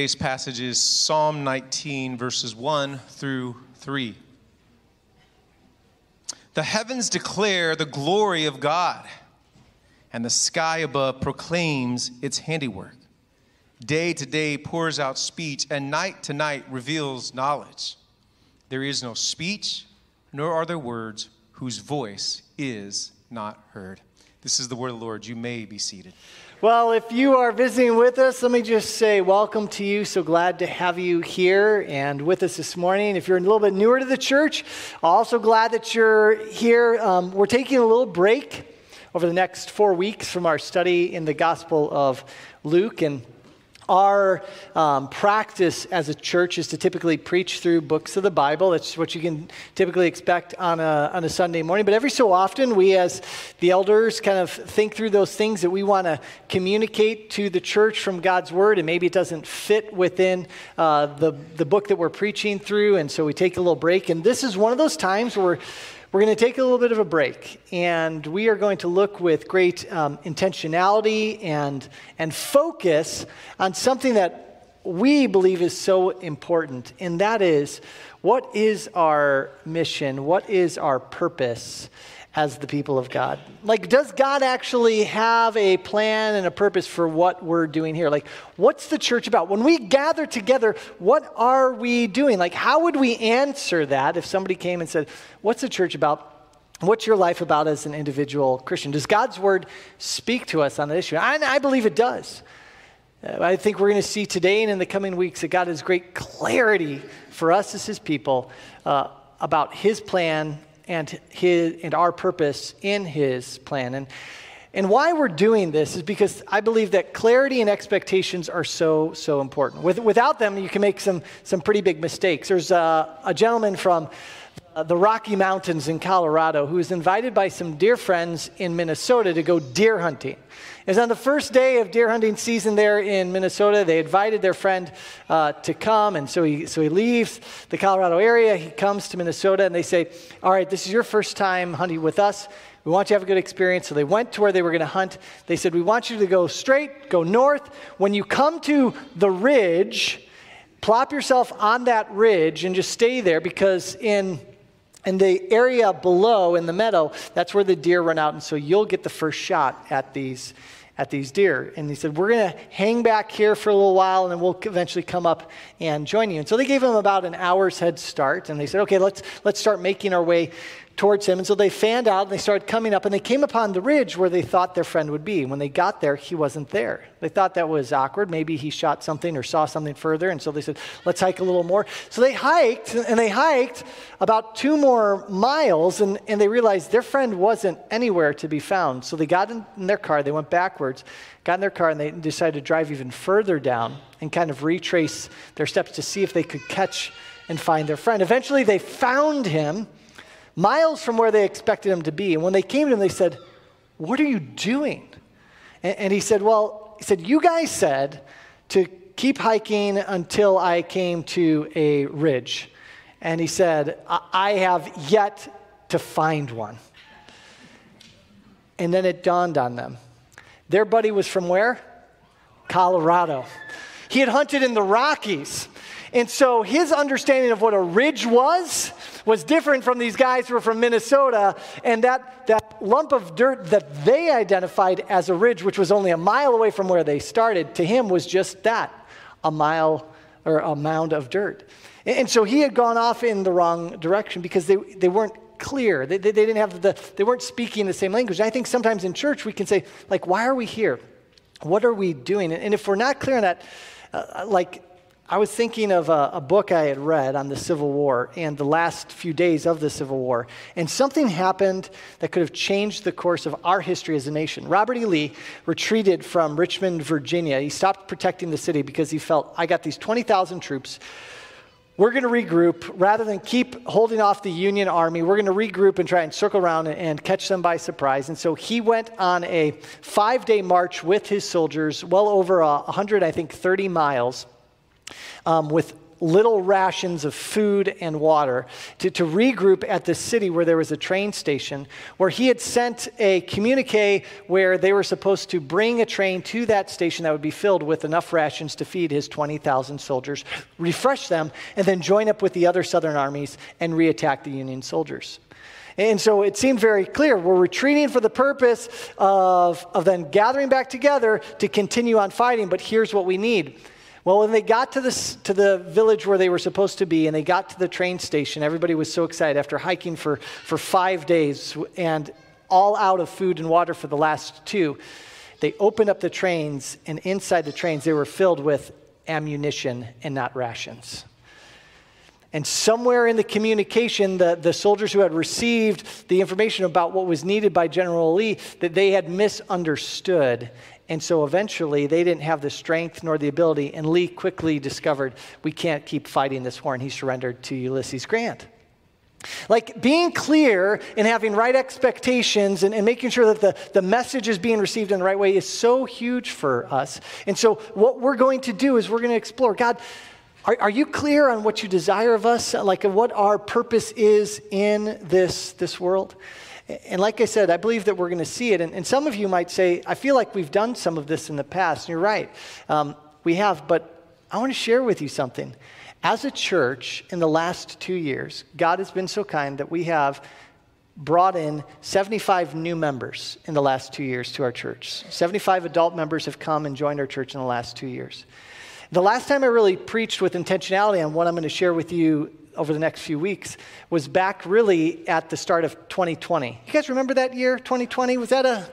Today's passage is Psalm 19, verses 1 through 3. The heavens declare the glory of God, and the sky above proclaims its handiwork. Day to day pours out speech, and night to night reveals knowledge. There is no speech, nor are there words whose voice is not heard. This is the word of the Lord. You may be seated. Well, if you are visiting with us, let me just say welcome to you. So glad to have you here and with us this morning. If you're a little bit newer to the church, also glad that you're here. Um, we're taking a little break over the next four weeks from our study in the Gospel of Luke. And our um, practice as a church is to typically preach through books of the Bible. That's what you can typically expect on a, on a Sunday morning. But every so often, we as the elders kind of think through those things that we want to communicate to the church from God's Word, and maybe it doesn't fit within uh, the, the book that we're preaching through. And so we take a little break. And this is one of those times where we're going to take a little bit of a break, and we are going to look with great um, intentionality and, and focus on something that we believe is so important, and that is what is our mission? What is our purpose? As the people of God? Like, does God actually have a plan and a purpose for what we're doing here? Like, what's the church about? When we gather together, what are we doing? Like, how would we answer that if somebody came and said, What's the church about? What's your life about as an individual Christian? Does God's word speak to us on that issue? I, I believe it does. Uh, I think we're going to see today and in the coming weeks that God has great clarity for us as his people uh, about his plan and, his, and our purpose in his plan. And, and why we're doing this is because I believe that clarity and expectations are so, so important. With, without them, you can make some, some pretty big mistakes. There's a, a gentleman from uh, the Rocky Mountains in Colorado who was invited by some dear friends in Minnesota to go deer hunting. It was on the first day of deer hunting season there in Minnesota. They invited their friend uh, to come, and so he, so he leaves the Colorado area. He comes to Minnesota, and they say, All right, this is your first time hunting with us. We want you to have a good experience. So they went to where they were going to hunt. They said, We want you to go straight, go north. When you come to the ridge, plop yourself on that ridge and just stay there because in in the area below in the meadow, that's where the deer run out, and so you'll get the first shot at these at these deer. And he said, We're going to hang back here for a little while and then we'll eventually come up and join you. And so they gave him about an hour's head start. And they said, Okay, let's, let's start making our way towards him. And so they fanned out and they started coming up and they came upon the ridge where they thought their friend would be. When they got there, he wasn't there. They thought that was awkward. Maybe he shot something or saw something further. And so they said, let's hike a little more. So they hiked and they hiked about two more miles and, and they realized their friend wasn't anywhere to be found. So they got in, in their car, they went backwards, got in their car, and they decided to drive even further down and kind of retrace their steps to see if they could catch and find their friend. Eventually they found him miles from where they expected him to be. And when they came to him, they said, What are you doing? And, and he said, Well, he said, You guys said to keep hiking until I came to a ridge. And he said, I, I have yet to find one. And then it dawned on them. Their buddy was from where? Colorado. He had hunted in the Rockies. And so his understanding of what a ridge was was different from these guys who were from Minnesota. And that, that lump of dirt that they identified as a ridge, which was only a mile away from where they started, to him was just that a mile or a mound of dirt. And so he had gone off in the wrong direction because they, they weren't clear. They, they, they didn't have the, they weren't speaking the same language. And I think sometimes in church we can say, like, why are we here? What are we doing? And if we're not clear on that, uh, like I was thinking of a, a, book I had read on the Civil War and the last few days of the Civil War. And something happened that could have changed the course of our history as a nation. Robert E. Lee retreated from Richmond, Virginia. He stopped protecting the city because he felt, I got these 20,000 troops. We're going to regroup. Rather than keep holding off the Union Army, we're going to regroup and try and circle around and, catch them by surprise. And so he went on a five day march with his soldiers, well over a 100, I think, 30 miles um, with little rations of food and water to, to regroup at the city where there was a train station, where he had sent a communique where they were supposed to bring a train to that station that would be filled with enough rations to feed his 20,000 soldiers, refresh them, and then join up with the other Southern armies and reattack the Union soldiers. And so it seemed very clear. We're retreating for the purpose of, of then gathering back together to continue on fighting, but here's what we need. Well, when they got to, this, to the village where they were supposed to be and they got to the train station, everybody was so excited after hiking for, for five days and all out of food and water for the last two. They opened up the trains, and inside the trains, they were filled with ammunition and not rations. And somewhere in the communication, the, the soldiers who had received the information about what was needed by General Lee, that they had misunderstood. And so eventually they didn't have the strength nor the ability. And Lee quickly discovered we can't keep fighting this war, and he surrendered to Ulysses Grant. Like being clear and having right expectations and, and, making sure that the, the message is being received in the right way is so huge for us. And so, what we're going to do is we're going to explore God, are, are you clear on what you desire of us? Like what our purpose is in this, this world? And like I said, I believe that we're going to see it. And, and, some of you might say, I feel like we've done some of this in the past. And you're right, um, we have. But I want to share with you something. As a church, in the last two years, God has been so kind that we have brought in 75 new members in the last two years to our church. 75 adult members have come and joined our church in the last two years. The last time I really preached with intentionality on what I'm going to share with you over the next few weeks was back really at the start of 2020. You guys remember that year, 2020? Was that a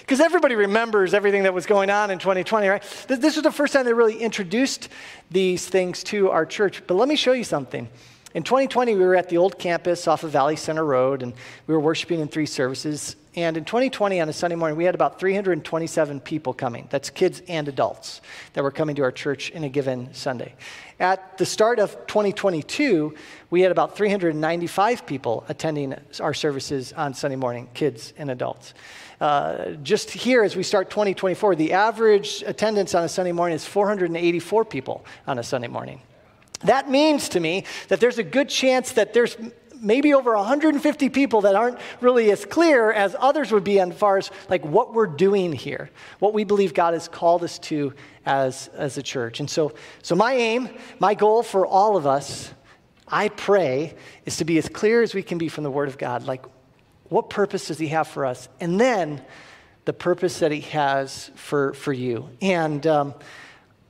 because everybody remembers everything that was going on in 2020, right? This was the first time they really introduced these things to our church. But let me show you something. In 2020, we were at the old campus off of Valley Center Road, and we were worshiping in three services. And in 2020, on a Sunday morning, we had about 327 people coming. That's kids and adults that were coming to our church in a given Sunday. At the start of 2022, we had about 395 people attending our services on Sunday morning, kids and adults. Uh, just here, as we start 2024, the average attendance on a Sunday morning is 484 people on a Sunday morning. That means to me that there's a good chance that there's maybe over 150 people that aren't really as clear as others would be as far as like what we're doing here, what we believe God has called us to as, as a church. And so, so my aim, my goal for all of us, I pray, is to be as clear as we can be from the Word of God. Like, what purpose does He have for us? And then the purpose that He has for, for you. And um,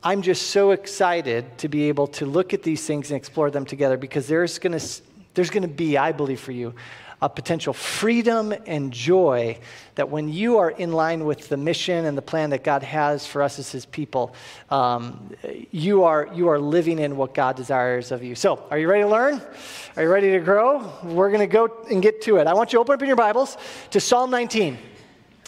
I'm just so excited to be able to look at these things and explore them together because there's going to there's going to be, I believe, for you, a potential freedom and joy that when you are in line with the mission and the plan that God has for us as His people, um, you, are, you are living in what God desires of you. So, are you ready to learn? Are you ready to grow? We're going to go and get to it. I want you to open up in your Bibles to Psalm 19.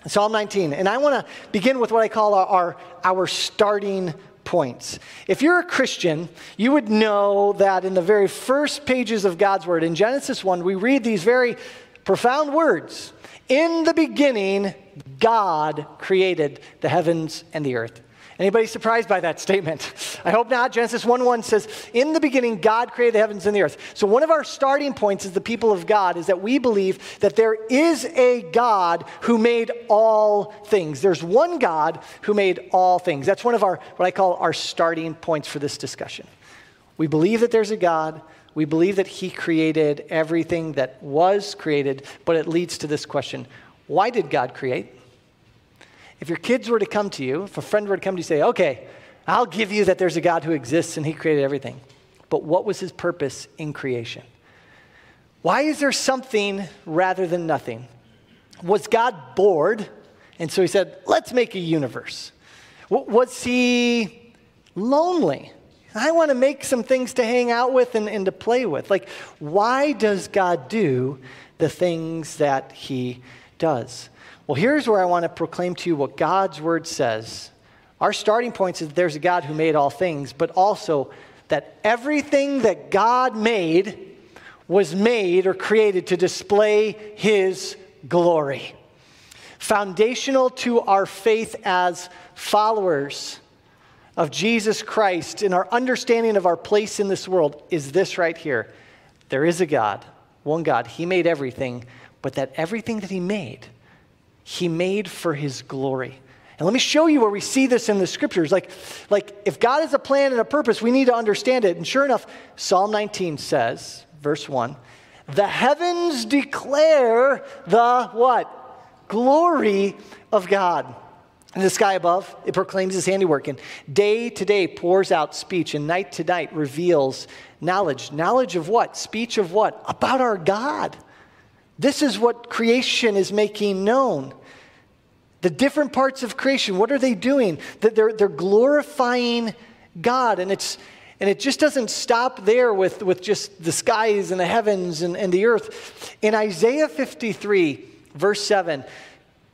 Psalm 19. And I want to begin with what I call our, our, our starting points. If you're a Christian, you would know that in the very first pages of God's Word, in Genesis 1, we read these very profound words In the beginning, God created the heavens and the earth. Anybody surprised by that statement? I hope not. Genesis 1 1 says, In the beginning, God created the heavens and the earth. So, one of our starting points as the people of God is that we believe that there is a God who made all things. There's one God who made all things. That's one of our, what I call our starting points for this discussion. We believe that there's a God. We believe that He created everything that was created, but it leads to this question why did God create? If your kids were to come to you, if a friend were to come to you say, okay, I'll give you that there's a God who exists and he created everything. But what was his purpose in creation? Why is there something rather than nothing? Was God bored? And so he said, let's make a universe. Was he lonely? I want to make some things to hang out with and, and to play with. Like, why does God do the things that he does? Well, here's where I want to proclaim to you what God's word says. Our starting point is that there's a God who made all things, but also that everything that God made was made or created to display his glory. Foundational to our faith as followers of Jesus Christ in our understanding of our place in this world is this right here. There is a God, one God. He made everything, but that everything that He made, He made for His glory. And let me show you where we see this in the scriptures. Like, like if God has a plan and a purpose, we need to understand it. And sure enough, Psalm 19 says, verse 1, the heavens declare the what? Glory of God. In the sky above, it proclaims his handiwork, and day to day pours out speech, and night to night reveals knowledge. Knowledge of what? Speech of what? About our God. This is what creation is making known. The different parts of creation, what are they doing? They're, they're glorifying God. And, it's, and it just doesn't stop there with, with just the skies and the heavens and, and the earth. In Isaiah 53, verse 7,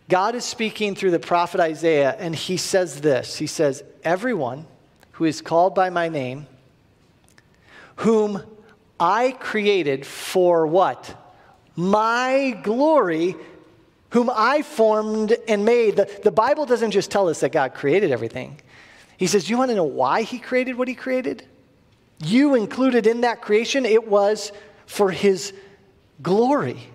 God is speaking through the prophet Isaiah, and he says this He says, Everyone who is called by my name, whom I created for what? My glory, whom I formed and made. The, the Bible doesn't just tell us that God created everything. He says, You want to know why He created what He created? You included in that creation, it was for His glory.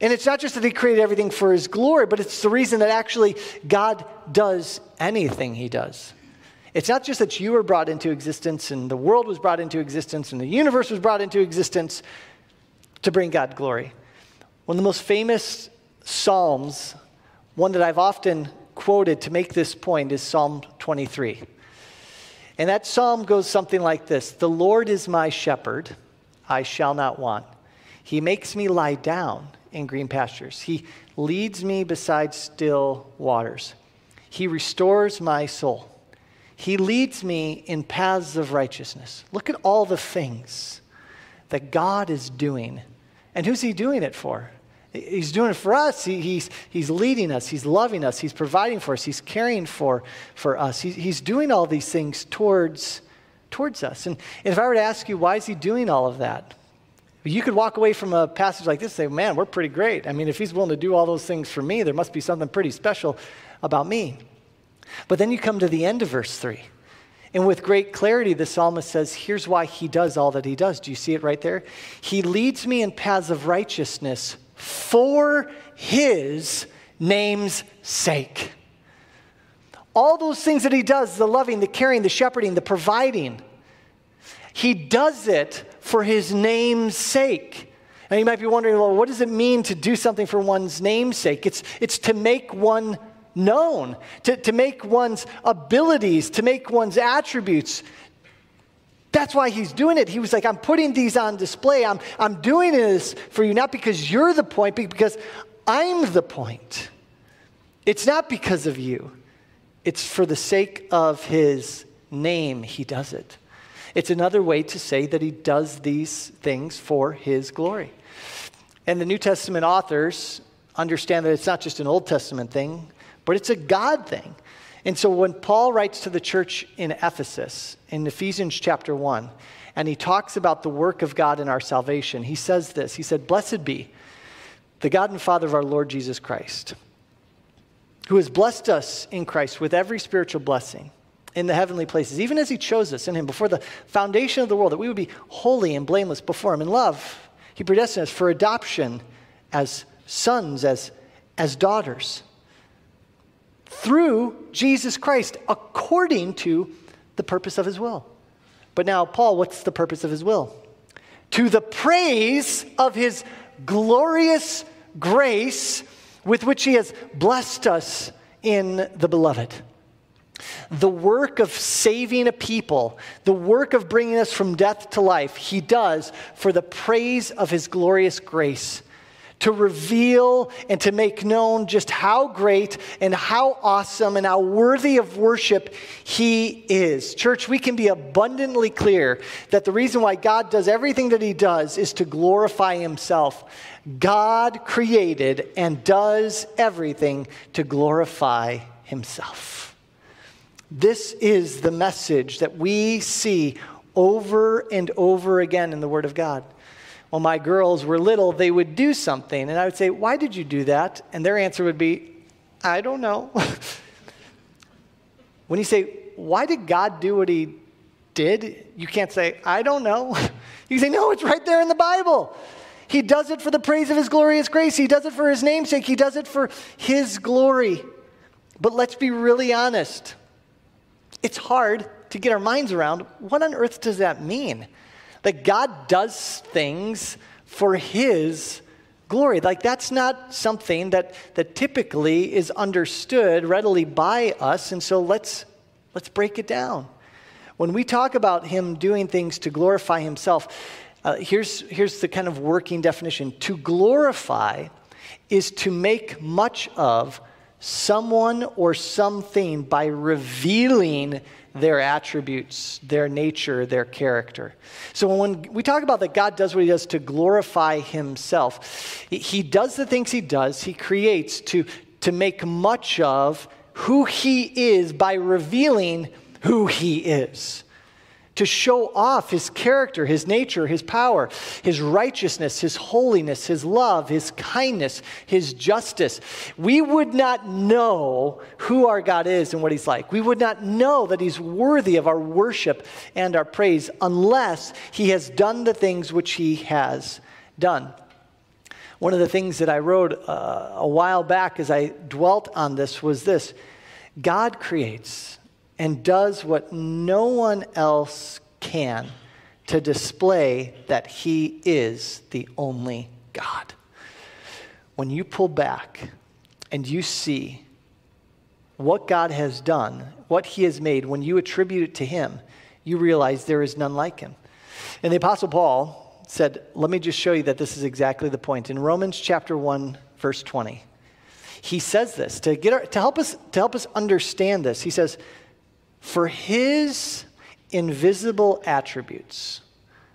And it's not just that he created everything for his glory, but it's the reason that actually God does anything he does. It's not just that you were brought into existence and the world was brought into existence and the universe was brought into existence to bring God glory. One of the most famous Psalms, one that I've often quoted to make this point, is Psalm 23. And that psalm goes something like this The Lord is my shepherd, I shall not want. He makes me lie down in green pastures. He leads me beside still waters. He restores my soul. He leads me in paths of righteousness. Look at all the things that God is doing. And who's He doing it for? He's doing it for us. He, he's, he's leading us. He's loving us. He's providing for us. He's caring for, for us. He, he's doing all these things towards, towards us. And, and if I were to ask you, why is He doing all of that? You could walk away from a passage like this and say, man, we're pretty great. I mean, if he's willing to do all those things for me, there must be something pretty special about me. But then you come to the end of verse 3. And with great clarity, the psalmist says, here's why he does all that he does. Do you see it right there? He leads me in paths of righteousness for his name's sake. All those things that he does the loving, the caring, the shepherding, the providing he does it for his name's sake. And you might be wondering, well, what does it mean to do something for one's name's sake? It's, it's to make one known, to, to make one's abilities, to make one's attributes. That's why he's doing it. He was like, I'm putting these on display. I'm, I'm doing this for you, not because you're the point, but because I'm the point. It's not because of you, it's for the sake of his name he does it. It's another way to say that he does these things for his glory. And the New Testament authors understand that it's not just an Old Testament thing, but it's a God thing. And so when Paul writes to the church in Ephesus, in Ephesians chapter 1, and he talks about the work of God in our salvation, he says this He said, Blessed be the God and Father of our Lord Jesus Christ, who has blessed us in Christ with every spiritual blessing in the heavenly places, even as He chose us in Him before the foundation of the world, that we would be holy and blameless before Him. In love, He predestined us for adoption as sons, as, as daughters, through Jesus Christ, according to the purpose of His will. But now, Paul, what's the purpose of His will? To the praise of His glorious grace with which He has blessed us in the beloved. The work of saving a people, the work of bringing us from death to life, he does for the praise of his glorious grace, to reveal and to make known just how great and how awesome and how worthy of worship he is. Church, we can be abundantly clear that the reason why God does everything that he does is to glorify himself. God created and does everything to glorify himself. This is the message that we see over and over again in the Word of God. When my girls were little, they would do something, and I would say, Why did you do that? And their answer would be, I don't know. when you say, why did God do what he did? You can't say, I don't know. You say, no, it's right there in the Bible. He does it for the praise of his glorious grace. He does it for his namesake. He does it for his glory. But let's be really honest. It's hard to get our minds around what on earth does that mean? That God does things for his glory. Like that's not something that, that typically is understood readily by us. And so let's let's break it down. When we talk about him doing things to glorify himself, uh, here's, here's the kind of working definition to glorify is to make much of someone or something by revealing their attributes, their nature, their character. So when we talk about that God does what he does to glorify himself, he does the things he does, he creates to, to make much of who he is by revealing who he is, to show off his character, his nature, his power, his righteousness, his holiness, his love, his kindness, his justice. We would not know who our God is and what he's like. We would not know that he's worthy of our worship and our praise unless he has done the things which he has done. One of the things that I wrote uh, a while back as I dwelt on this was this God creates and does what no one else can to display that he is the only God. When you pull back and you see what God has done, what he has made, when you attribute it to him, you realize there is none like him. And the Apostle Paul said, Let me just show you that this is exactly the point. In Romans chapter 1, verse 20, he says this to, get our, to, help us, to help us understand this. He says, for his invisible attributes.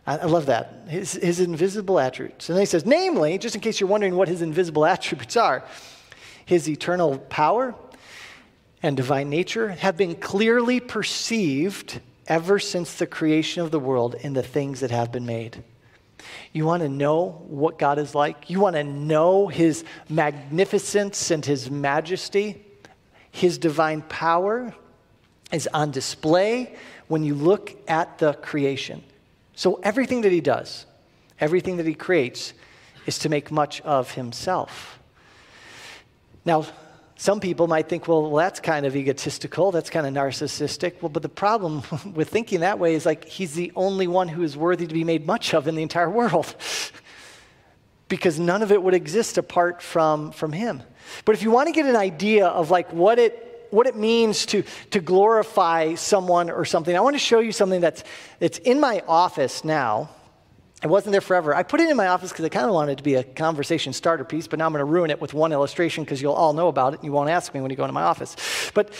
I, love that. His, his invisible attributes. And then he says, namely, just in case you're wondering what his invisible attributes are, his eternal power and divine nature have been clearly perceived ever since the creation of the world in the things that have been made. You want to know what God is like? You want to know his magnificence and his majesty, his divine power? Is on display when you look at the creation. So, everything that he does, everything that he creates, is to make much of himself. Now, some people might think, well, that's kind of egotistical, that's kind of narcissistic. Well, but the problem with thinking that way is like he's the only one who is worthy to be made much of in the entire world. because none of it would exist apart from, from him. But if you want to get an idea of like what it what it means to, to glorify someone or something, I want to show you something that's, that's in my office now. It wasn't there forever. I put it in my office because I kind of wanted it to be a conversation starter piece, but now I'm going to ruin it with one illustration because you'll all know about it and you won't ask me when you go into my office. But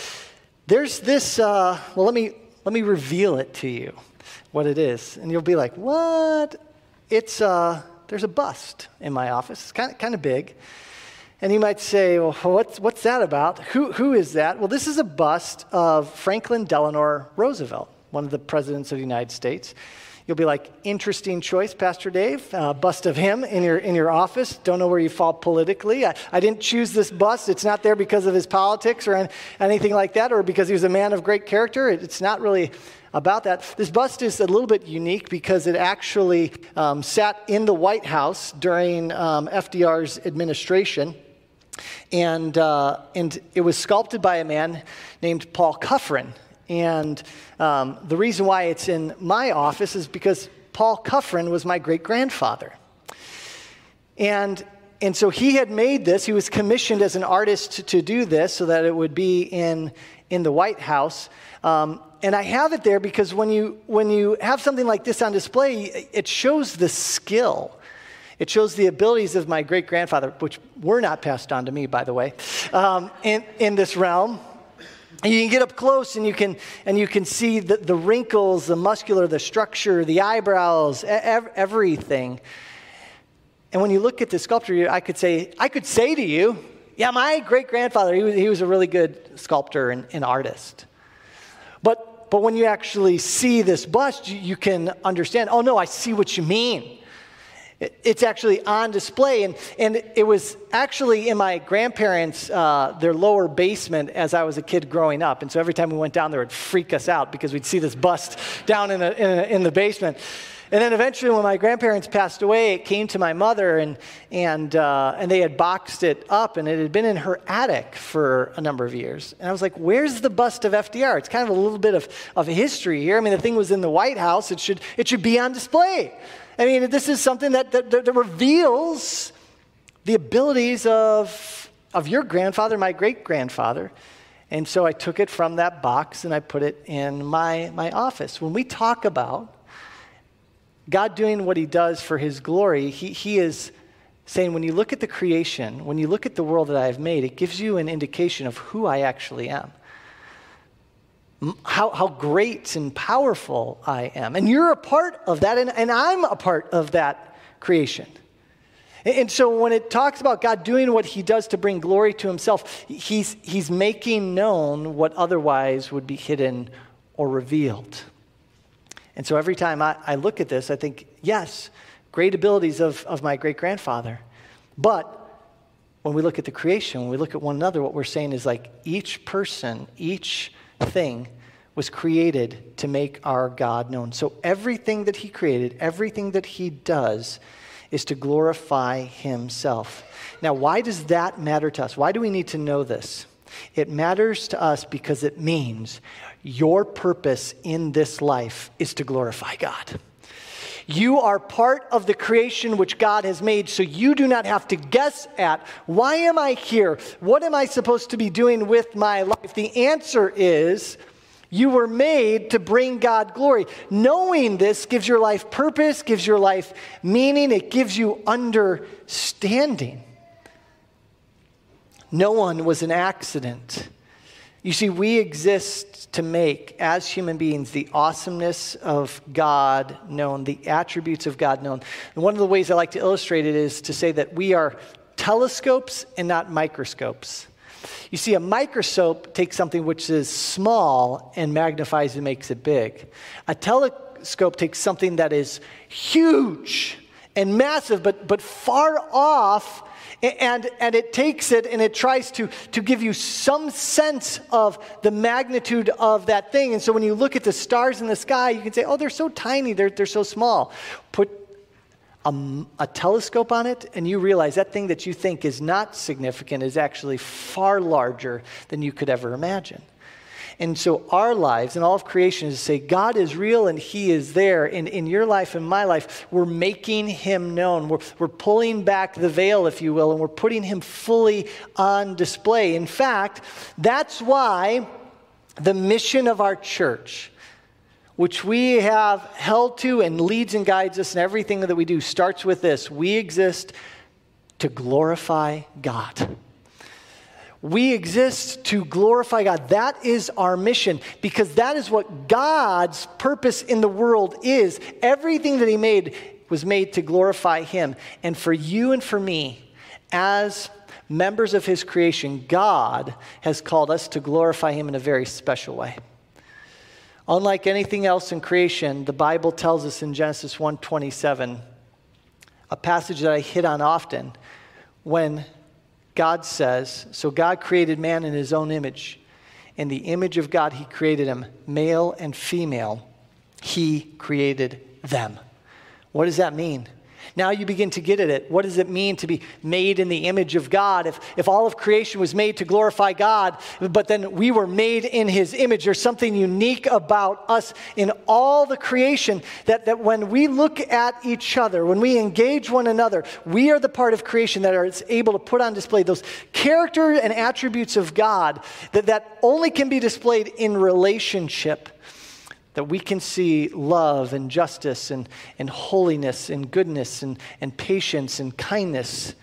there's this, uh, well, let me, let me reveal it to you, what it is. And you'll be like, what? It's, uh, there's a bust in my office. It's kind of, kind of big. And you might say, well, what's, what's that about? Who, who is that? Well, this is a bust of Franklin Delano Roosevelt, one of the presidents of the United States. You'll be like, interesting choice, Pastor Dave. Uh, bust of him in your, in your office. Don't know where you fall politically. I, I didn't choose this bust. It's not there because of his politics or anything like that, or because he was a man of great character. It's not really about that. This bust is a little bit unique because it actually um, sat in the White House during um, FDR's administration. And, uh, and it was sculpted by a man named Paul Cufrin. And um, the reason why it's in my office is because Paul Cufrin was my great grandfather. And, and so he had made this, he was commissioned as an artist to, to do this so that it would be in, in the White House. Um, and I have it there because when you, when you have something like this on display, it shows the skill it shows the abilities of my great grandfather, which were not passed on to me, by the way, um, in, in this realm. And you can get up close and you can, and you can see the, the wrinkles, the muscular, the structure, the eyebrows, ev- everything. And when you look at the sculpture, I could say, I could say to you, yeah, my great grandfather, he was, he was a really good sculptor and, and artist. But, but when you actually see this bust, you, you can understand, oh no, I see what you mean. It's actually on display, and, and it was actually in my grandparents' uh, their lower basement as I was a kid growing up, and so every time we went down there, it'd freak us out because we'd see this bust down in, a, in, a, in the basement. And then eventually, when my grandparents passed away, it came to my mother, and, and, uh, and they had boxed it up, and it had been in her attic for a number of years. And I was like, Where's the bust of FDR? It's kind of a little bit of, of history here. I mean, the thing was in the White House, it should, it should be on display. I mean, this is something that, that, that reveals the abilities of, of your grandfather, my great grandfather. And so I took it from that box and I put it in my, my office. When we talk about God doing what he does for his glory, he, he is saying, when you look at the creation, when you look at the world that I have made, it gives you an indication of who I actually am. How, how great and powerful I am. And you're a part of that, and, and I'm a part of that creation. And so when it talks about God doing what he does to bring glory to himself, he's, he's making known what otherwise would be hidden or revealed. And so every time I, I look at this, I think, yes, great abilities of, of my great grandfather. But when we look at the creation, when we look at one another, what we're saying is like each person, each thing was created to make our God known. So everything that he created, everything that he does, is to glorify himself. Now, why does that matter to us? Why do we need to know this? It matters to us because it means your purpose in this life is to glorify God. You are part of the creation which God has made, so you do not have to guess at why am I here? What am I supposed to be doing with my life? The answer is you were made to bring God glory. Knowing this gives your life purpose, gives your life meaning, it gives you understanding. No one was an accident. You see, we exist to make, as human beings, the awesomeness of God known, the attributes of God known. And one of the ways I like to illustrate it is to say that we are telescopes and not microscopes. You see, a microscope takes something which is small and magnifies and makes it big. A telescope takes something that is huge and massive, but, but far off and, and it takes it and it tries to, to give you some sense of the magnitude of that thing. And so when you look at the stars in the sky, you can say, oh, they're so tiny, they're, they're so small. Put a, a telescope on it, and you realize that thing that you think is not significant is actually far larger than you could ever imagine. And so our lives and all of creation is to say, God is real and He is there. And in your life and my life, we're making Him known. We're, we're pulling back the veil, if you will, and we're putting Him fully on display. In fact, that's why the mission of our church, which we have held to and leads and guides us in everything that we do, starts with this we exist to glorify God. We exist to glorify God. That is our mission because that is what God's purpose in the world is. Everything that He made was made to glorify Him. And for you and for me, as members of His creation, God has called us to glorify Him in a very special way. Unlike anything else in creation, the Bible tells us in Genesis 1:27, a passage that I hit on often, when God says, so God created man in his own image. In the image of God, he created him, male and female. He created them. What does that mean? Now you begin to get at it. What does it mean to be made in the image of God? If, if all of creation was made to glorify God, but then we were made in his image, there's something unique about us in all the creation that, that when we look at each other, when we engage one another, we are the part of creation that is able to put on display those character and attributes of God that, that only can be displayed in relationship that we can see love and justice and, and holiness and goodness and, and patience and kindness.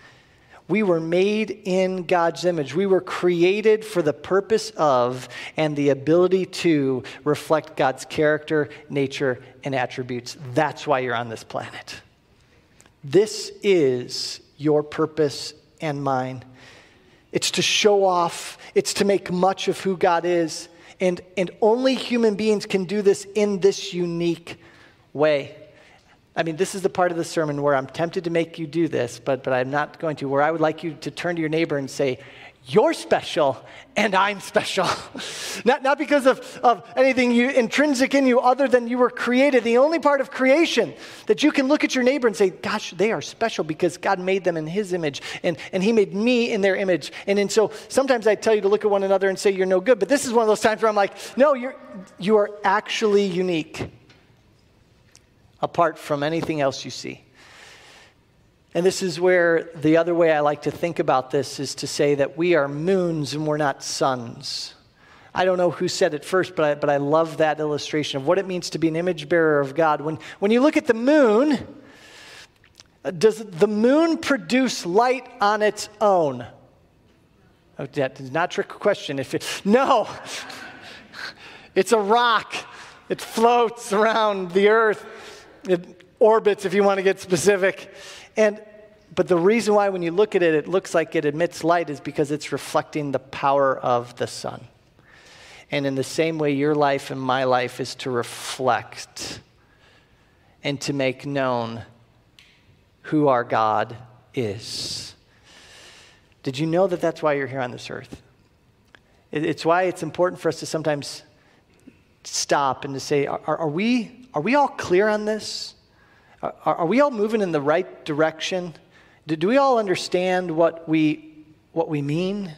We were made in God's image. We were created for the purpose of and the ability to reflect God's character, nature, and attributes. That's why you're on this planet. This is your purpose and mine. It's to show off, it's to make much of who God is. And, and only human beings can do this in this unique way. I mean, this is the part of the sermon where I'm tempted to make you do this, but, but I'm not going to, where I would like you to turn to your neighbor and say, you're special and I'm special. not, not because of, of anything you, intrinsic in you other than you were created. The only part of creation that you can look at your neighbor and say, Gosh, they are special because God made them in His image and, and He made me in their image. And, and so sometimes I tell you to look at one another and say, You're no good. But this is one of those times where I'm like, No, you're, you are actually unique apart from anything else you see. And this is where the other way I like to think about this is to say that we are moons and we're not suns. I don't know who said it first, but I, but I love that illustration of what it means to be an image bearer of God. When, when you look at the moon, does the moon produce light on its own? Oh, that is not a trick question. If it, no, it's a rock. It floats around the earth. It orbits, if you want to get specific. And, but the reason why, when you look at it, it looks like it emits light is because it's reflecting the power of the sun. And in the same way, your life and my life is to reflect and to make known who our God is. Did you know that that's why you're here on this earth? It's why it's important for us to sometimes stop and to say, are, are we, are we all clear on this? Are, we all moving in the right direction? Do, we all understand what we, what we mean?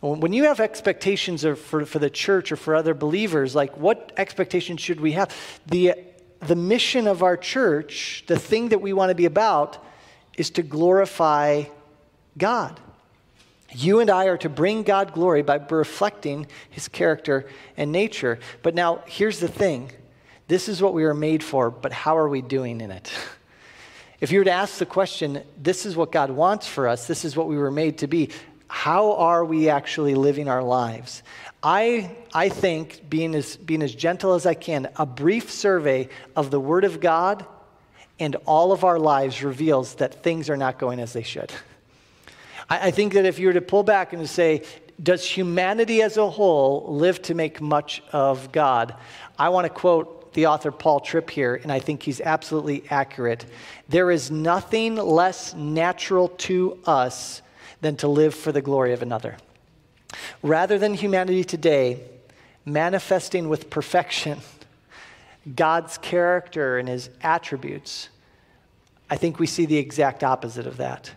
When you have expectations for, for the church or for other believers, like what expectations should we have? The, the mission of our church, the thing that we want to be about, is to glorify God. You and I are to bring God glory by reflecting his character and nature. But now, here's the thing this is what we were made for, but how are we doing in it? If you were to ask the question, this is what God wants for us, this is what we were made to be, how are we actually living our lives? I, I think, being as, being as gentle as I can, a brief survey of the Word of God and all of our lives reveals that things are not going as they should. I, I think that if you were to pull back and to say, does humanity as a whole live to make much of God? I want to quote the author Paul Tripp here, and I think he's absolutely accurate. There is nothing less natural to us than to live for the glory of another. Rather than humanity today manifesting with perfection God's character and his attributes, I think we see the exact opposite of that.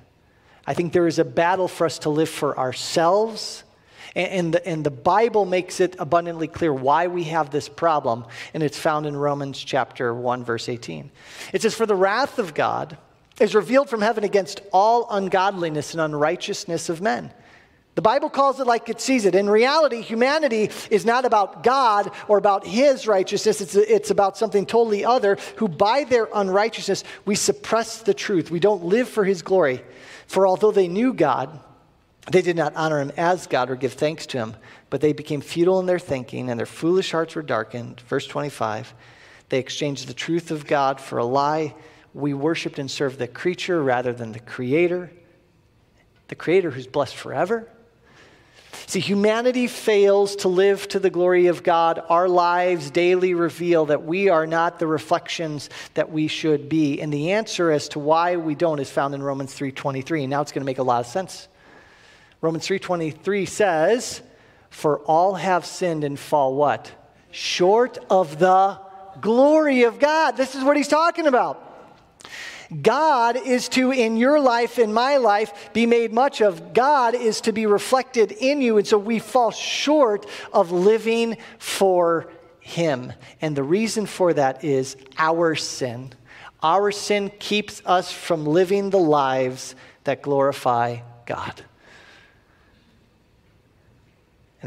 I think there is a battle for us to live for ourselves and, and, the, and the Bible makes it abundantly clear why we have this problem, and it's found in Romans chapter 1, verse 18. It says, For the wrath of God is revealed from heaven against all ungodliness and unrighteousness of men. The Bible calls it like it sees it. In reality, humanity is not about God or about His righteousness. It's, it's about something totally other, who by their unrighteousness, we suppress the truth. We don't live for His glory. For although they knew God, they did not honor him as God or give thanks to him, but they became futile in their thinking, and their foolish hearts were darkened. Verse 25 They exchanged the truth of God for a lie. We worshiped and served the creature rather than the Creator, the Creator who's blessed forever. See, humanity fails to live to the glory of God. Our lives daily reveal that we are not the reflections that we should be. And the answer as to why we don't is found in Romans 3:23. And now it's going to make a lot of sense. Romans 3:23 says, "For all have sinned and fall what? Short of the glory of God." This is what he's talking about. God is to, in your life, in my life, be made much of. God is to be reflected in you. And so we fall short of living for Him. And the reason for that is our sin. Our sin keeps us from living the lives that glorify God.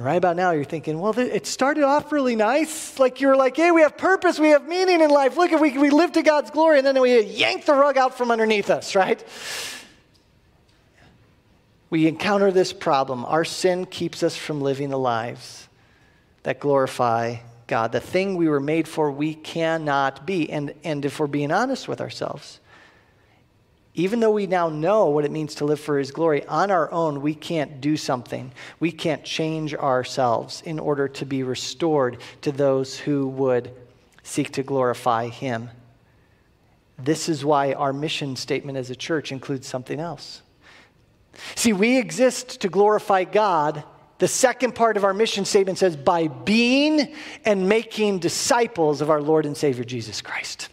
And right about now, you're thinking, well, it started off really nice. Like you're like, hey, we have purpose, we have meaning in life. Look, we, we live to God's glory, and then we yank the rug out from underneath us, right? We encounter this problem. Our sin keeps us from living the lives that glorify God. The thing we were made for, we cannot be. And, and if we're being honest with ourselves, even though we now know what it means to live for His glory, on our own, we can't do something. We can't change ourselves in order to be restored to those who would seek to glorify Him. This is why our mission statement as a church includes something else. See, we exist to glorify God. The second part of our mission statement says, by being and making disciples of our Lord and Savior Jesus Christ.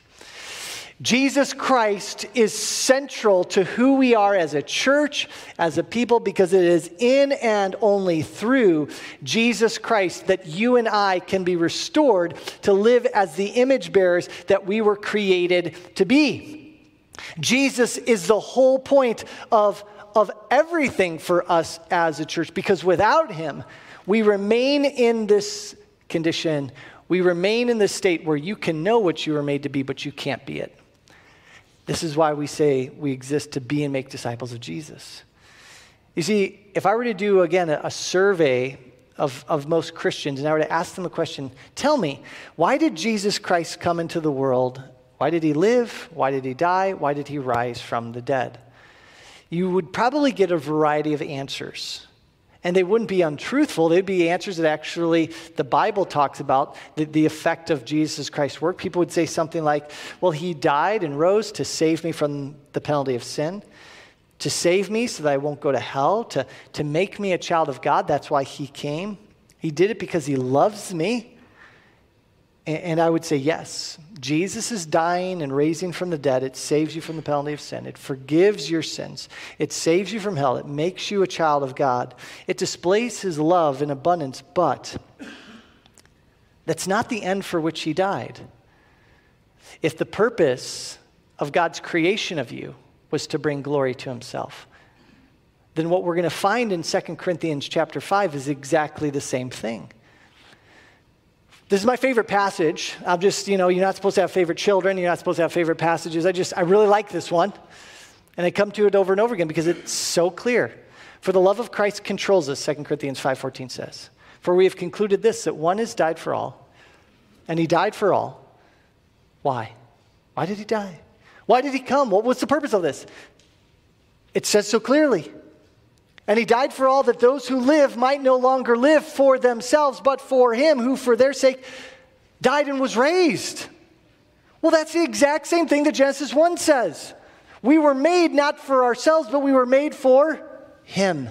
Jesus Christ is central to who we are as a church, as a people, because it is in and only through Jesus Christ that you and I can be restored to live as the image bearers that we were created to be. Jesus is the whole point of, of everything for us as a church, because without him, we remain in this condition. We remain in this state where you can know what you were made to be, but you can't be it. This is why we say we exist to be and make disciples of Jesus. You see, if I were to do, again, a, a survey of, of most Christians and I were to ask them a question tell me, why did Jesus Christ come into the world? Why did he live? Why did he die? Why did he rise from the dead? You would probably get a variety of answers. And they wouldn't be untruthful. They'd be answers that actually the Bible talks about the, the effect of Jesus Christ's work. People would say something like, Well, he died and rose to save me from the penalty of sin, to save me so that I won't go to hell, to, to make me a child of God. That's why he came. He did it because he loves me. And I would say, yes, Jesus is dying and raising from the dead. It saves you from the penalty of sin. It forgives your sins. It saves you from hell. It makes you a child of God. It displays his love in abundance, but that's not the end for which he died. If the purpose of God's creation of you was to bring glory to himself, then what we're going to find in 2 Corinthians chapter 5 is exactly the same thing. This is my favorite passage. I'm just, you know, you're not supposed to have favorite children. You're not supposed to have favorite passages. I just, I really like this one. And I come to it over and over again because it's so clear. For the love of Christ controls us, 2 Corinthians 5.14 says. For we have concluded this, that one has died for all, and he died for all. Why? Why did he die? Why did he come? What was the purpose of this? It says so clearly and he died for all that those who live might no longer live for themselves, but for him who, for their sake, died and was raised. Well, that's the exact same thing that Genesis 1 says. We were made not for ourselves, but we were made for him,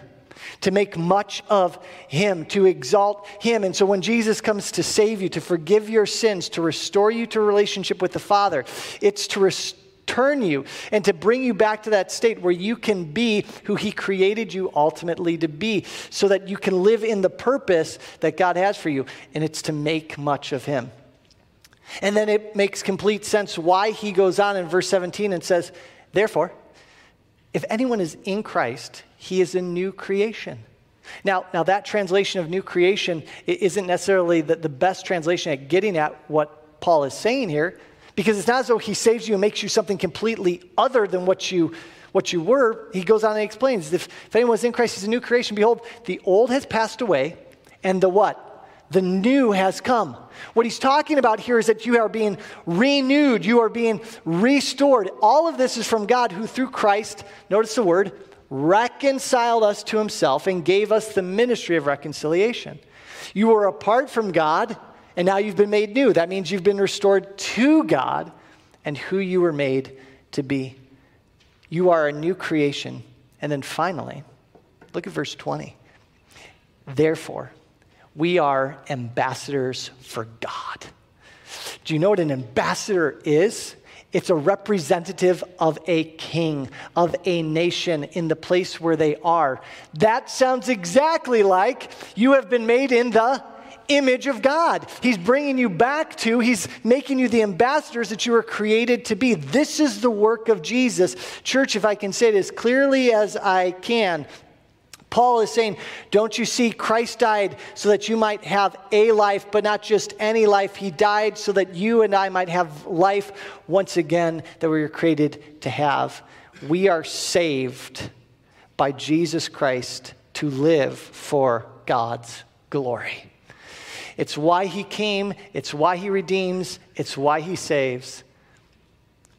to make much of him, to exalt him. And so when Jesus comes to save you, to forgive your sins, to restore you to relationship with the Father, it's to restore turn you and to bring you back to that state where you can be who He created you ultimately to be, so that you can live in the purpose that God has for you, and it's to make much of Him. And then it makes complete sense why He goes on in verse 17 and says, Therefore, if anyone is in Christ, he is a new creation. Now, now that translation of new creation isn't necessarily the, the best translation at getting at what Paul is saying here, because it's not as though he saves you and makes you something completely other than what you, what you were. He goes on and explains if, if anyone is in Christ, he's a new creation. Behold, the old has passed away, and the what? The new has come. What he's talking about here is that you are being renewed, you are being restored. All of this is from God who, through Christ, notice the word, reconciled us to himself and gave us the ministry of reconciliation. You were apart from God and now you've been made new. That means you've been restored to God and who you were made to be. You are a new creation. And then finally, look at verse 20. Therefore, we are ambassadors for God. Do you know what an ambassador is? It's a representative of a king, of a nation in the place where they are. That sounds exactly like you have been made in the image of God. He's bringing you back to, He's making you the ambassadors that you were created to be. This is the work of Jesus. Church, if I can say it as clearly as I can, Paul is saying, Don't you see, Christ died so that you might have a life, but not just any life. He died so that you and I might have life once again that we were created to have. We are saved by Jesus Christ to live for God's glory. It's why he came, it's why he redeems, it's why he saves,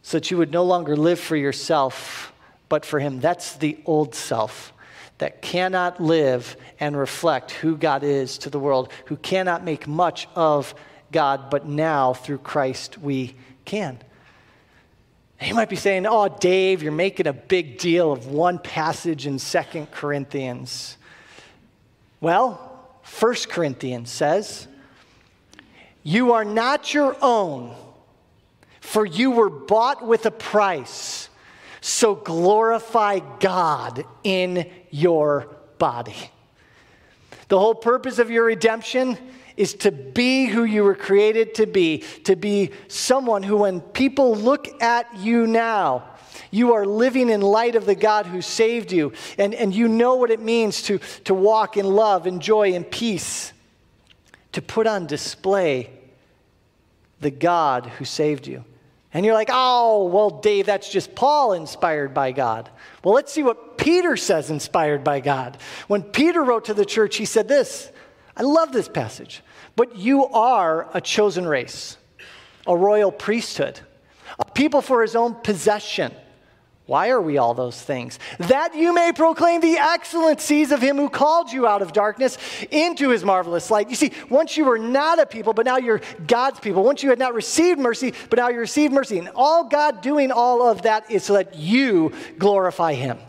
so that you would no longer live for yourself, but for him. That's the old self that cannot live and reflect who God is to the world, who cannot make much of God, but now through Christ we can. You might be saying, Oh, Dave, you're making a big deal of one passage in Second Corinthians. Well, First Corinthians says, You are not your own, for you were bought with a price. So glorify God in your body. The whole purpose of your redemption is to be who you were created to be, to be someone who, when people look at you now, you are living in light of the God who saved you, and, and you know what it means to, to walk in love and joy and peace, to put on display the God who saved you. And you're like, oh, well, Dave, that's just Paul inspired by God. Well, let's see what Peter says inspired by God. When Peter wrote to the church, he said this I love this passage. But you are a chosen race, a royal priesthood, a people for his own possession. Why are we all those things? That you may proclaim the excellencies of him who called you out of darkness into his marvelous light. You see, once you were not a people, but now you're God's people. Once you had not received mercy, but now you receive mercy. And all God doing all of that is so that you glorify him.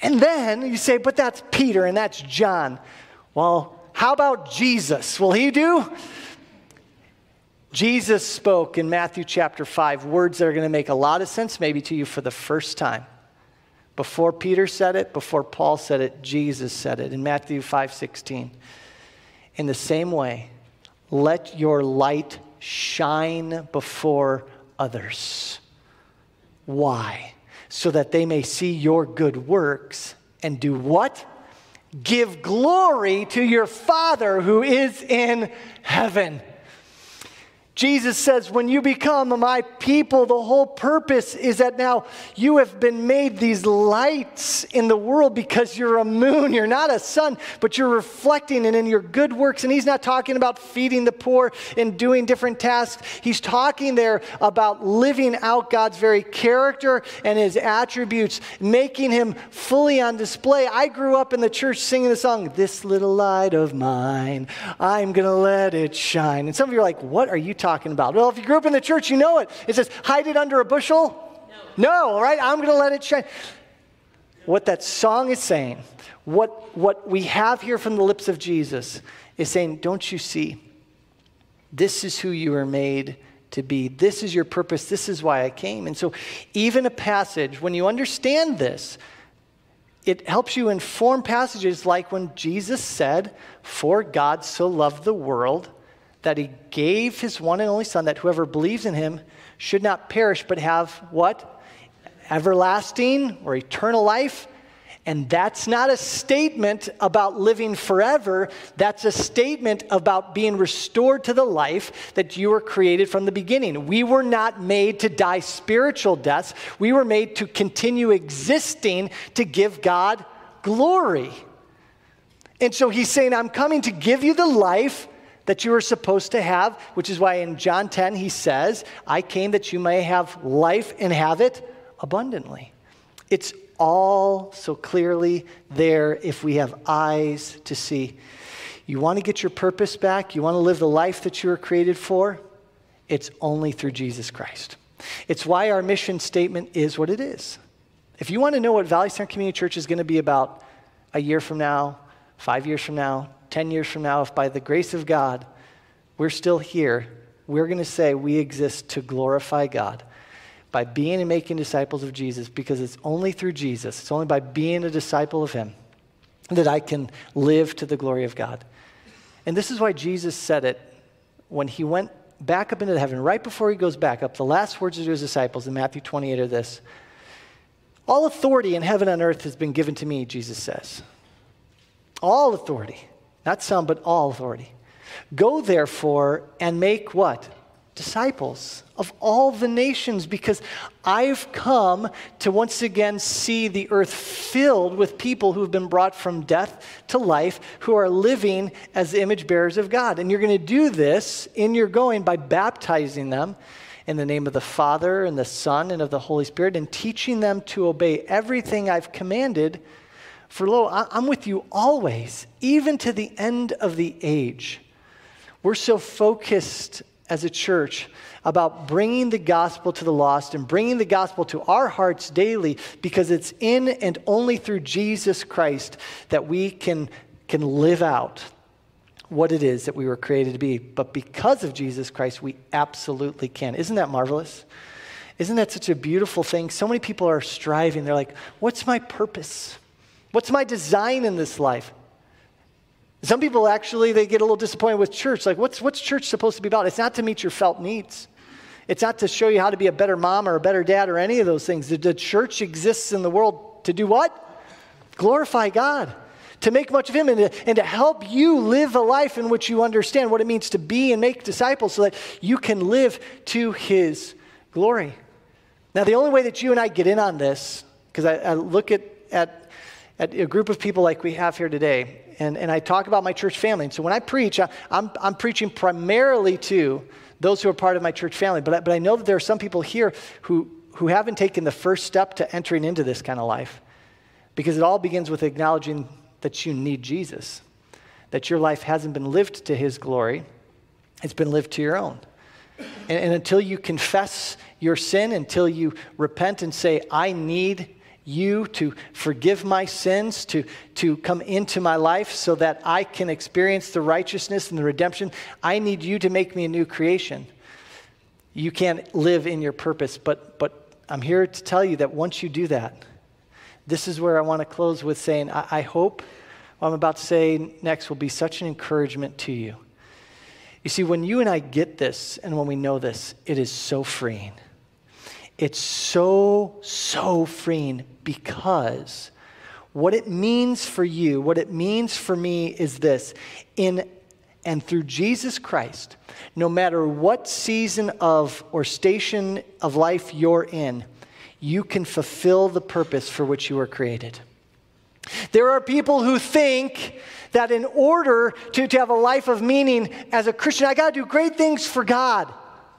And then you say, but that's Peter and that's John. Well, how about Jesus? Will he do? Jesus spoke in Matthew chapter 5 words that are going to make a lot of sense maybe to you for the first time. Before Peter said it, before Paul said it, Jesus said it in Matthew 5:16. In the same way, let your light shine before others. Why? So that they may see your good works and do what? Give glory to your Father who is in heaven. Jesus says, when you become my people, the whole purpose is that now you have been made these lights in the world because you're a moon. You're not a sun, but you're reflecting and in your good works. And he's not talking about feeding the poor and doing different tasks. He's talking there about living out God's very character and his attributes, making him fully on display. I grew up in the church singing the song, This Little Light of Mine, I'm going to let it shine. And some of you are like, What are you talking talking about? Well, if you grew up in the church, you know it. It says, hide it under a bushel. No, no right? I'm going to let it shine. What that song is saying, what, what we have here from the lips of Jesus, is saying, Don't you see? This is who you are made to be. This is your purpose. This is why I came. And so, even a passage, when you understand this, it helps you inform passages like when Jesus said, For God so loved the world that he gave his one and only Son, that whoever believes in him should not perish, but have what? Everlasting or eternal life. And that's not a statement about living forever. That's a statement about being restored to the life that you were created from the beginning. We were not made to die spiritual deaths, we were made to continue existing to give God glory. And so he's saying, I'm coming to give you the life that you are supposed to have, which is why in John 10 he says, I came that you may have life and have it abundantly. It's all so clearly there if we have eyes to see. You want to get your purpose back? You want to live the life that you were created for? It's only through Jesus Christ. It's why our mission statement is what it is. If you want to know what Valley Center Community Church is going to be about a year from now, five years from now, 10 years from now, if by the grace of God we're still here, we're going to say we exist to glorify God by being and making disciples of Jesus because it's only through Jesus, it's only by being a disciple of Him that I can live to the glory of God. And this is why Jesus said it when He went back up into heaven, right before He goes back up. The last words to His disciples in Matthew 28 are this All authority in heaven and earth has been given to me, Jesus says. All authority. Not some, but all authority. Go therefore and make what? Disciples of all the nations, because I've come to once again see the earth filled with people who have been brought from death to life, who are living as image bearers of God. And you're going to do this in your going by baptizing them in the name of the Father and the Son and of the Holy Spirit and teaching them to obey everything I've commanded for lo, I'm with you always, even to the end of the age. We're so focused as a church about bringing the gospel to the lost and bringing the gospel to our hearts daily because it's in and only through Jesus Christ that we can, can live out what it is that we were created to be. But because of Jesus Christ, we absolutely can. Isn't that marvelous? Isn't that such a beautiful thing? So many people are striving. They're like, what's my purpose? What's my design in this life? Some people actually they get a little disappointed with church. Like, what's what's church supposed to be about? It's not to meet your felt needs. It's not to show you how to be a better mom or a better dad or any of those things. The, the church exists in the world to do what? Glorify God to make much of Him and to, and to help you live a life in which you understand what it means to be and make disciples so that you can live to His glory. Now, the only way that you and I get in on this, because I, I, look at, at, at a group of people like we have here today, and, and I talk about my church family. And so when I preach, I, I'm, I'm preaching primarily to those who are part of my church family. But I, but I know that there are some people here who, who haven't taken the first step to entering into this kind of life because it all begins with acknowledging that you need Jesus, that your life hasn't been lived to his glory, it's been lived to your own. And, and until you confess your sin, until you repent and say, I need you to forgive my sins, to, to come into my life so that I can experience the righteousness and the redemption. I need you to make me a new creation. You can't live in your purpose, but, but I'm here to tell you that once you do that, this is where I want to close with saying, I, I hope what I'm about to say next will be such an encouragement to you. You see, when you and I get this and when we know this, it is so freeing. It's so, so freeing because what it means for you, what it means for me is this in and through Jesus Christ, no matter what season of or station of life you're in, you can fulfill the purpose for which you were created. There are people who think that in order to, to have a life of meaning as a Christian, I got to do great things for God,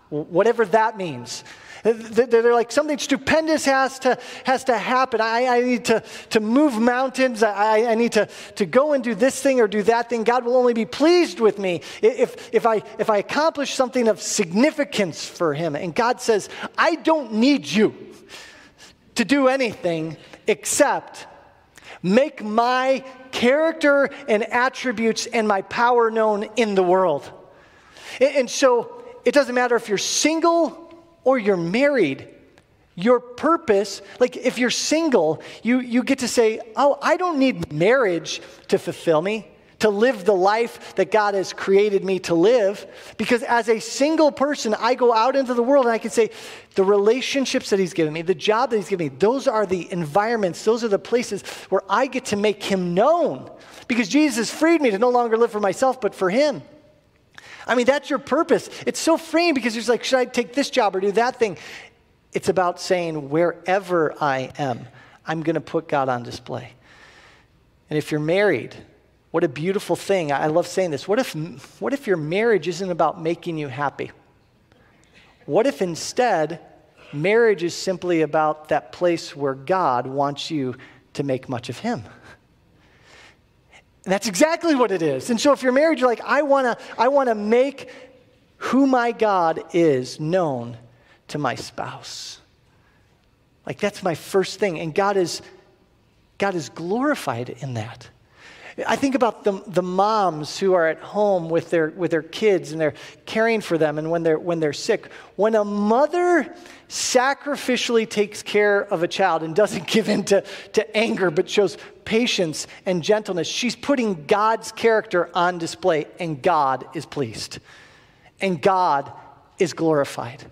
whatever that means. They're like something stupendous has to, has to happen. I, I need to, to move mountains. I, I need to, to go and do this thing or do that thing. God will only be pleased with me if, if, I, if I accomplish something of significance for Him. And God says, I don't need you to do anything except make my character and attributes and my power known in the world. And so it doesn't matter if you're single or you're married, your purpose, like if you're single, you, you get to say, Oh, I don't need marriage to fulfill me, to live the life that God has created me to live. Because as a single person, I go out into the world and I can say, The relationships that He's given me, the job that He's given me, those are the environments, those are the places where I get to make Him known. Because Jesus freed me to no longer live for myself, but for Him. I mean, that's your purpose. It's so freeing because you're like, should I take this job or do that thing? It's about saying, wherever I am, I'm going to put God on display. And if you're married, what a beautiful thing. I love saying this. What if, what if your marriage isn't about making you happy? What if instead, marriage is simply about that place where God wants you to make much of Him? That's exactly what it is. And so if you're married, you're like, I wanna, I wanna make who my God is known to my spouse. Like that's my first thing. And God is God is glorified in that. I think about the, the moms who are at home with their, with their kids and they're caring for them and when they're, when they're sick. When a mother sacrificially takes care of a child and doesn't give in to, to anger but shows patience and gentleness, she's putting God's character on display and God is pleased and God is glorified.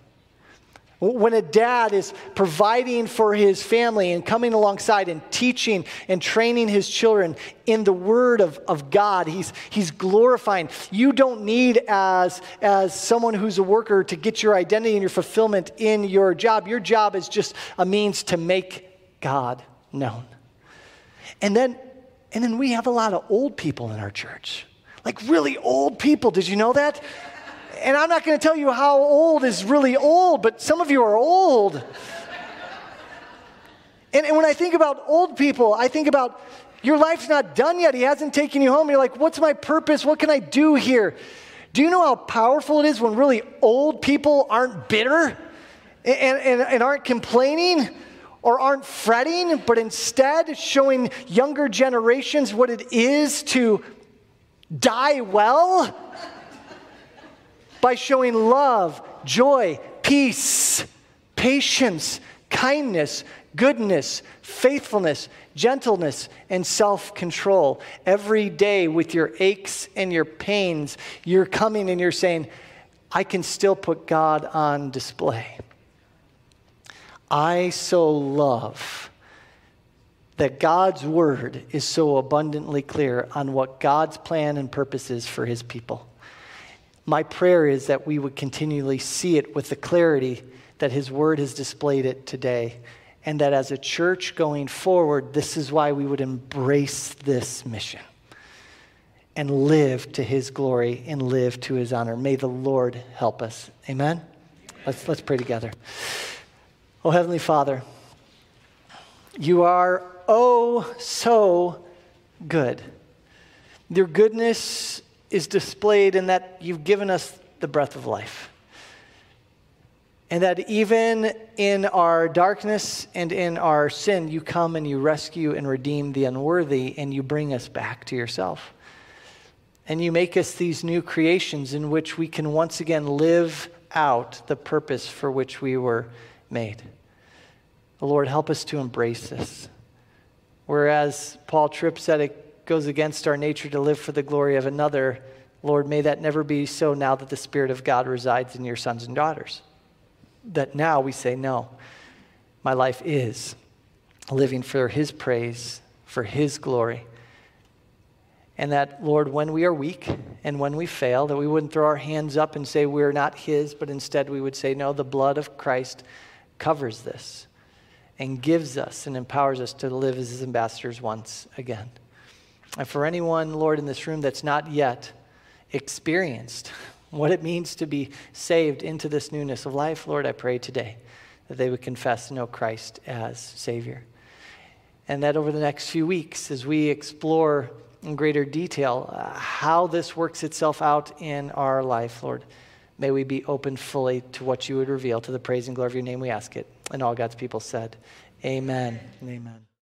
When a dad is providing for his family and coming alongside and teaching and training his children in the word of, of God, he's, he's glorifying. You don't need, as, as someone who's a worker, to get your identity and your fulfillment in your job. Your job is just a means to make God known. And then, and then we have a lot of old people in our church, like really old people. Did you know that? And I'm not going to tell you how old is really old, but some of you are old. And, and, when I think about old people, I think about your life's not done yet. He hasn't taken you home. You're like, what's my purpose? What can I do here? Do you know how powerful it is when really old people aren't bitter and, and, and aren't complaining? or aren't fretting, but instead showing younger generations what it is to die well by showing love, joy, peace, patience, kindness, goodness, faithfulness, gentleness, and self control. Every day with your aches and your pains, you're coming and you're saying, I can still put God on display. I so love that God's word is so abundantly clear on what God's plan and purpose is for his people. My prayer is that we would continually see it with the clarity that his word has displayed it today. And that as a church going forward, this is why we would embrace this mission and live to his glory and live to his honor. May the Lord help us. Amen? Let's, let's pray together. Oh, Heavenly Father, you are oh so good. Your goodness is displayed in that you've given us the breath of life. And that even in our darkness and in our sin, you come and you rescue and redeem the unworthy and you bring us back to yourself. And you make us these new creations in which we can once again live out the purpose for which we were made. Lord, help us to embrace this. Whereas Paul Tripp said it goes against our nature to live for the glory of another, Lord, may that never be so now that the Spirit of God resides in your sons and daughters. That now we say, no, my life is living for His praise, for His glory. And that, Lord, when we are weak and when we fail, that we wouldn't throw our hands up and say we're not His, but instead we would say, no, the blood of Christ covers this and gives us and empowers us to live as his ambassadors once again. And for anyone, Lord, in this room that's not yet experienced what it means to be saved into this newness of life, Lord, I pray today that they would confess know Christ as Savior. And that over the next few weeks, as we explore in greater detail uh, how this works itself out in our life, Lord, may we be open fully to what you would reveal to the praise and glory of your name, we ask it. And all God's people said, Amen and amen.